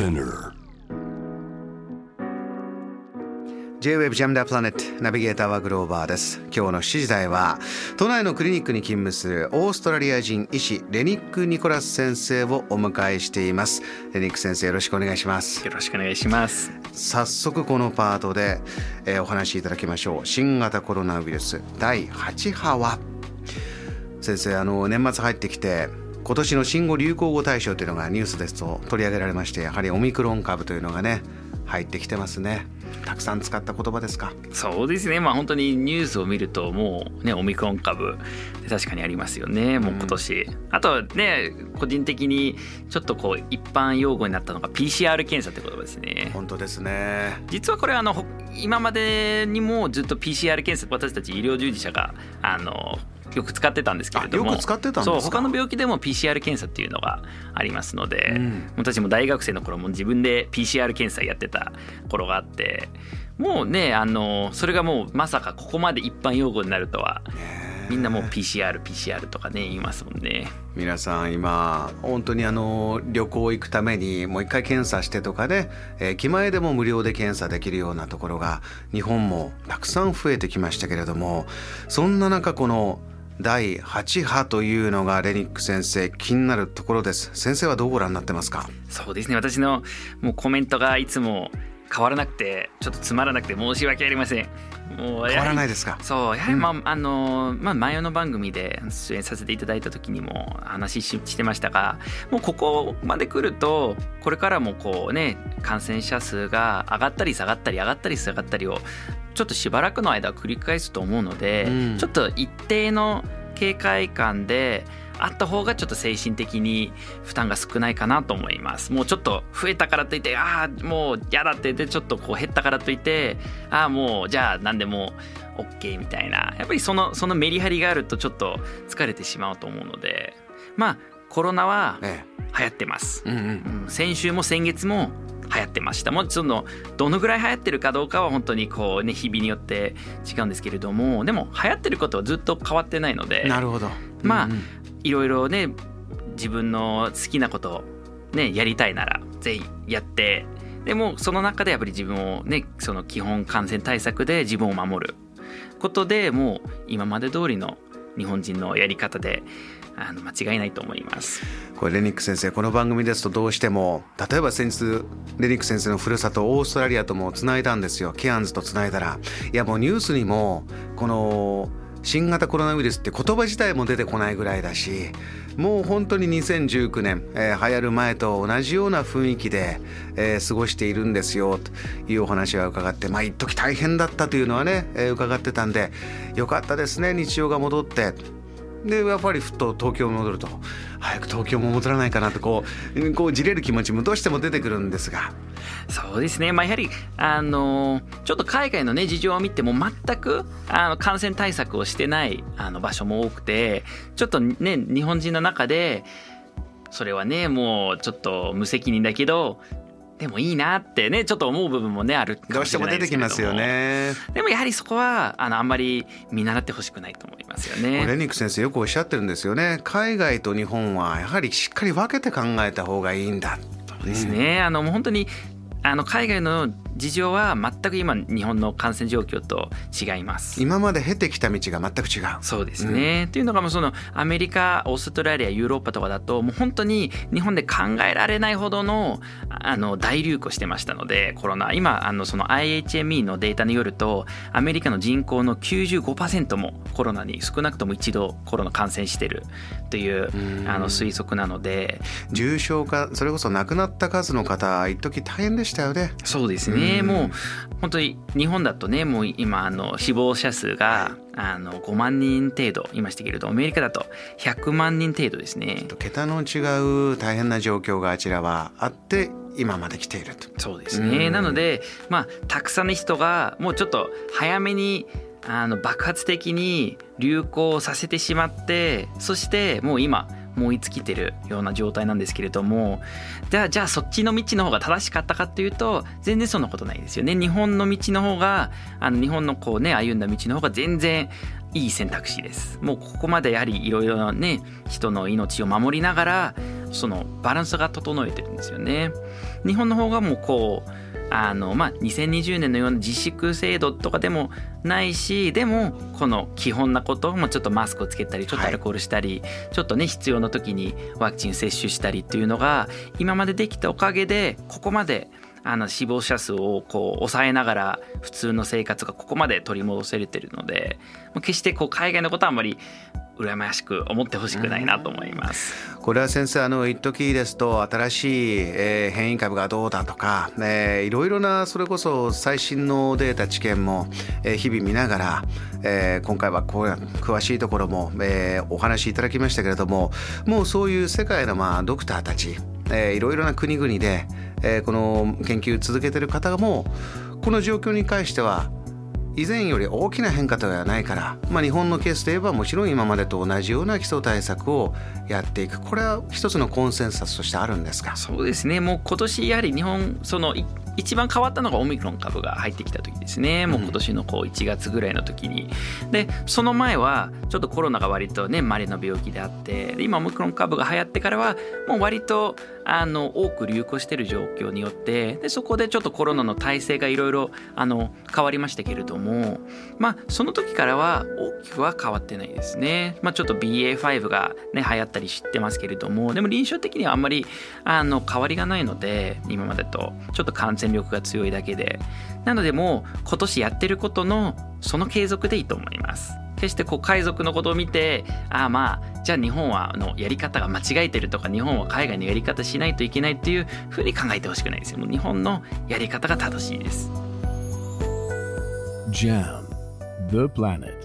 Spinner. J-Web ジャムダープラネットナビゲーターはグローバーです。今日の7時台は都内のクリニックに勤務するオーストラリア人医師レニック・ニコラス先生をお迎えしています。レニック先生よろしくお願いします。よろしくお願いします。早速このパートで、えーお話しいただきましょう。新型コロナウイルス第8波は。先生あの年末入ってきて今年の新語・流行語大賞というのがニュースですと取り上げられましてやはりオミクロン株というのがね入ってきてますね。たくさん使った言葉ですか？そうですね。まあ本当にニュースを見るともうねオミクロン株確かにありますよね。もう今年、あとね個人的にちょっとこう一般用語になったのが PCR 検査って言葉ですね。本当ですね。実はこれあのほ今までにもずっと PCR 検査私たち医療従事者があのよく使ってたんですけれども。あよく使ってたそう他の病気でも PCR 検査っていうのがありますので、うん。私も大学生の頃も自分で PCR 検査やってた頃があってもうねあのそれがもうまさかここまで一般用語になるとはみんなもう PCR PCR とかね言いますもんね。皆さん今本当にあの旅行行くためにもう一回検査してとかね、えー駅前でも無料で検査できるようなところが日本もたくさん増えてきましたけれどもそんな中この第8波というのがレニック先生気になるところです。先生はどうご覧になってますか？そうですね。私のもうコメントがいつも変わらなくてちょっとつまらなくて申し訳ありません。もう変わらないでですか？そうやはりまあ、あのまあ前の番組で出演させていただいた時にも話ししてましたがもうここまで来るとこれからもこうね感染者数が上がったり下がったり上がったり下がったりをちょっとしばらくの間繰り返すと思うので、うん。ちょっと一定の警戒感であった方がちょっと精神的に負担が少ないかなと思います。もうちょっと増えたからといってああもう嫌だってでちょっとこう減ったからといってああもうじゃあ何でも OK みたいな。やっぱりそのそのメリハリがあるとちょっと疲れてしまうと思うのでまあコロナはえ流行ってます。うん。うん。先週も先月も流行ってました。もちろんどのぐらい流行ってるかどうかは本当にこうね日々によって違うんですけれどもでも流行ってることはずっと変わってないのでなるほど。まあうんうん。いろいろね自分の好きなことをねやりたいならぜひやってでもその中でやっぱり自分をねその基本感染対策で自分を守ることでもう今まで通りの日本人のやり方であの間違いないと思います。これレニック先生この番組ですとどうしても例えば先日レニック先生のふるさとオーストラリアともつないだんですよ。ケアンズとつないだら。いやもうニュースにもこの新型コロナウイルスって言葉自体も出てこないぐらいだしもう本当に2019年、えー流行る前と同じような雰囲気で、えー過ごしているんですよというお話は伺ってまあ一時大変だったというのはね、えー伺ってたんでよかったですね日常が戻って。でやっぱりふっと東京に戻ると早く東京も戻らないかなとこうこうじれる気持ちもどうしても出てくるんですが。そうですね、まあ、やはり、あのちょっと海外の、ね、事情を見ても全くあの感染対策をしてないあの場所も多くてちょっとね日本人の中でそれはねもうちょっと無責任だけどでもいいなってねちょっと思う部分もねあるかどうもしても出ないですけれどもてきますよね。でもやはりそこはあのあんまり見習ってほしくないと思いますよね。レニック先生よくおっしゃってるんですよね海外と日本はやはりしっかり分けて考えた方がいいんだそうですね、あのもう本当にあの海外の事情は全く今日本の感染状況と違います。今まで経てきた道が全く違う。そうですね、というのがもうそのアメリカオーストラリアヨーロッパとかだともう本当に日本で考えられないほどのあの大流行してましたのでコロナ今あのその IHME のデータによるとアメリカの人口の95%もコロナに少なくとも一度コロナ感染してるというあの推測なので。重症化それこそ亡くなった数の方一時大変でしたよね。そうですね、うんもう本当に日本だとねもう今あの死亡者数があの5万人程度いましたけれどアメリカだと100万人程度ですね。桁の違う大変な状況があちらはあって今まで来ていると。そうですね、うん。なのでまあたくさんの人がもうちょっと早めにあの爆発的に流行させてしまってそしてもう今燃え尽きてるような状態なんですけれどもじゃあじゃあそっちの道の方が正しかったかっていうと全然そんなことないですよね日本の道の方があの日本のこうね歩んだ道の方が全然いい選択肢ですもうここまでやはりいろいろなね人の命を守りながらそのバランスが整えてるんですよね。日本の方がもうこうあのまあ2020年のような自粛制度とかでもないしでもこの基本なこともちょっとマスクをつけたりちょっとアルコールしたり、はい、ちょっとね必要な時にワクチン接種したりっていうのが今までできたおかげでここまであの死亡者数をこう抑えながら普通の生活がここまで取り戻せれてるので決してこう海外のことはあんまり羨ましく思ってほしくないなと思います。これは先生あの一時ですと新しい、えー、変異株がどうだとか、えー、いろいろなそれこそ最新のデータ知見も、えー、日々見ながら、えー、今回はこう詳しいところも、えー、お話しいただきましたけれどももうそういう世界のまあドクターたち、えー、いろいろな国々で、えー、この研究続けてる方もこの状況に関しては以前より大きな変化ではないから、まあ、日本のケースといえばもちろん今までと同じような基礎対策をやっていく。これは一つのコンセンサスとしてあるんですか？そうですね。もう今年やはり日本その一番変わったのがオミクロン株が入ってきた時ですね。もう今年のこう1月ぐらいの時に、でその前はちょっとコロナが割とね稀の病気であって今オミクロン株が流行ってからはもう割とあの多く流行している状況によってでそこでちょっとコロナの体制がいろいろ変わりましたけれどもまあその時からは大きくは変わってないですね。まあ、ちょっと BA.5 がね流行ったりしてますけれどもでも臨床的にはあんまりあの変わりがないので今までとちょっと感染力が強いだけで。なのでもう今年やってることのその継続でいいと思います。決してこう海賊のことを見てああまあじゃあ日本はのやり方が間違えてるとか日本は海外のやり方しないといけないっていうふうに考えてほしくないですよ。もう日本のやり方が正しいです。JAM The Planet.